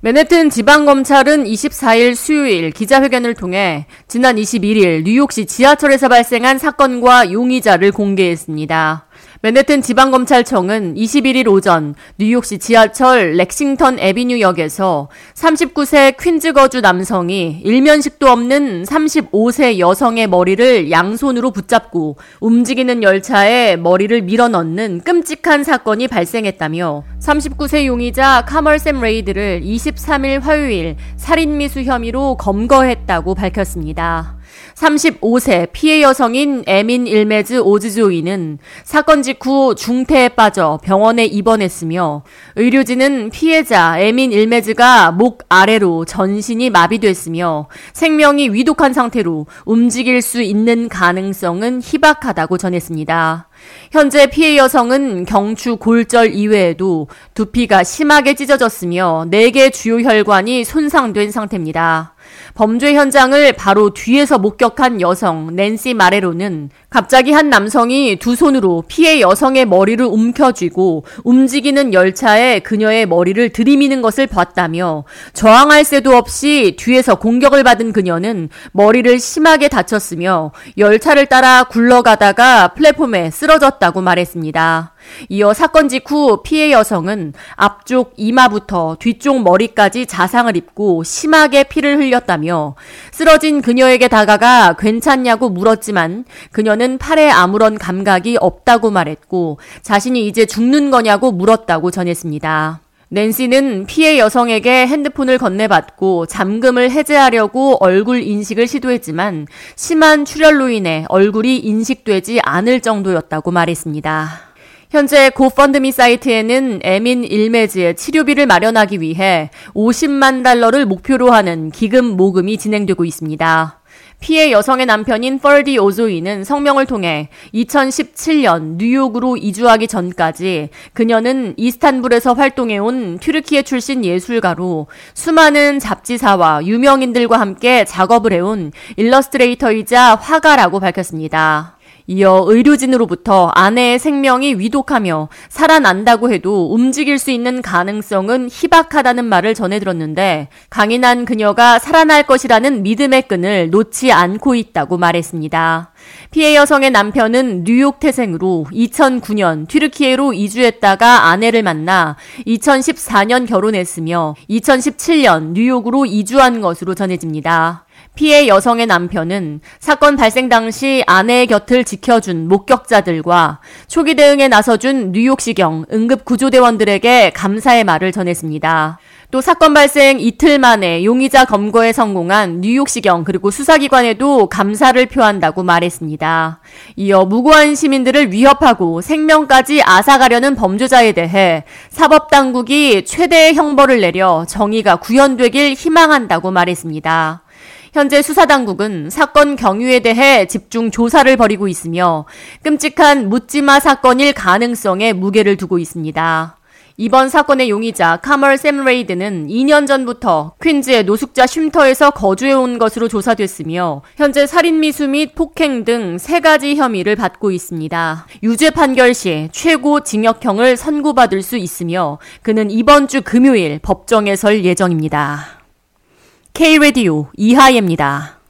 맨해튼 지방검찰은 24일 수요일 기자회견을 통해 지난 21일 뉴욕시 지하철에서 발생한 사건과 용의자를 공개했습니다. 맨해튼 지방검찰청은 21일 오전 뉴욕시 지하철 렉싱턴 에비뉴역에서 39세 퀸즈 거주 남성이 일면식도 없는 35세 여성의 머리를 양손으로 붙잡고 움직이는 열차에 머리를 밀어 넣는 끔찍한 사건이 발생했다며 39세 용의자 카멀샘 레이드를 23일 화요일 살인미수 혐의로 검거했다고 밝혔습니다. 35세 피해 여성인 에민 일메즈 오즈조이는 사건 직후 중태에 빠져 병원에 입원했으며 의료진은 피해자 에민 일메즈가 목 아래로 전신이 마비됐으며 생명이 위독한 상태로 움직일 수 있는 가능성은 희박하다고 전했습니다. 현재 피해 여성은 경추 골절 이외에도 두피가 심하게 찢어졌으며 4개 주요 혈관이 손상된 상태입니다. 범죄 현장을 바로 뒤에서 목격한 여성 낸시 마레로는 갑자기 한 남성이 두 손으로 피해 여성의 머리를 움켜쥐고 움직이는 열차에 그녀의 머리를 들이미는 것을 봤다며 저항할 새도 없이 뒤에서 공격을 받은 그녀는 머리를 심하게 다쳤으며 열차를 따라 굴러가다가 플랫폼에 쓰러졌다고 말했습니다. 이어 사건 직후 피해 여성은 앞쪽 이마부터 뒤쪽 머리까지 자상을 입고 심하게 피를 흘렸다며 쓰러진 그녀에게 다가가 괜찮냐고 물었지만 그녀는 팔에 아무런 감각이 없다고 말했고 자신이 이제 죽는 거냐고 물었다고 전했습니다. 낸시는 피해 여성에게 핸드폰을 건네받고 잠금을 해제하려고 얼굴 인식을 시도했지만 심한 출혈로 인해 얼굴이 인식되지 않을 정도였다고 말했습니다. 현재 고펀드미 사이트에는 에민 일메즈의 치료비를 마련하기 위해 50만 달러를 목표로 하는 기금 모금이 진행되고 있습니다. 피해 여성의 남편인 펄디 오조이는 성명을 통해 2017년 뉴욕으로 이주하기 전까지 그녀는 이스탄불에서 활동해온 튀르키예 출신 예술가로 수많은 잡지사와 유명인들과 함께 작업을 해온 일러스트레이터이자 화가라고 밝혔습니다. 이어 의료진으로부터 아내의 생명이 위독하며 살아난다고 해도 움직일 수 있는 가능성은 희박하다는 말을 전해 들었는데 강인한 그녀가 살아날 것이라는 믿음의 끈을 놓지 않고 있다고 말했습니다. 피해 여성의 남편은 뉴욕 태생으로 2009년 튀르키예로 이주했다가 아내를 만나 2014년 결혼했으며 2017년 뉴욕으로 이주한 것으로 전해집니다. 피해 여성의 남편은 사건 발생 당시 아내의 곁을 지켜준 목격자들과 초기 대응에 나서준 뉴욕시경 응급구조대원들에게 감사의 말을 전했습니다. 또 사건 발생 이틀 만에 용의자 검거에 성공한 뉴욕시경 그리고 수사기관에도 감사를 표한다고 말했습니다. 이어 무고한 시민들을 위협하고 생명까지 앗아가려는 범죄자에 대해 사법당국이 최대의 형벌을 내려 정의가 구현되길 희망한다고 말했습니다. 현재 수사당국은 사건 경위에 대해 집중 조사를 벌이고 있으며 끔찍한 묻지마 사건일 가능성에 무게를 두고 있습니다. 이번 사건의 용의자 카멀 샘 레이드는 2년 전부터 퀸즈의 노숙자 쉼터에서 거주해온 것으로 조사됐으며 현재 살인미수 및 폭행 등 세 가지 혐의를 받고 있습니다. 유죄 판결 시 최고 징역형을 선고받을 수 있으며 그는 이번 주 금요일 법정에 설 예정입니다. K-Radio 이하예입니다.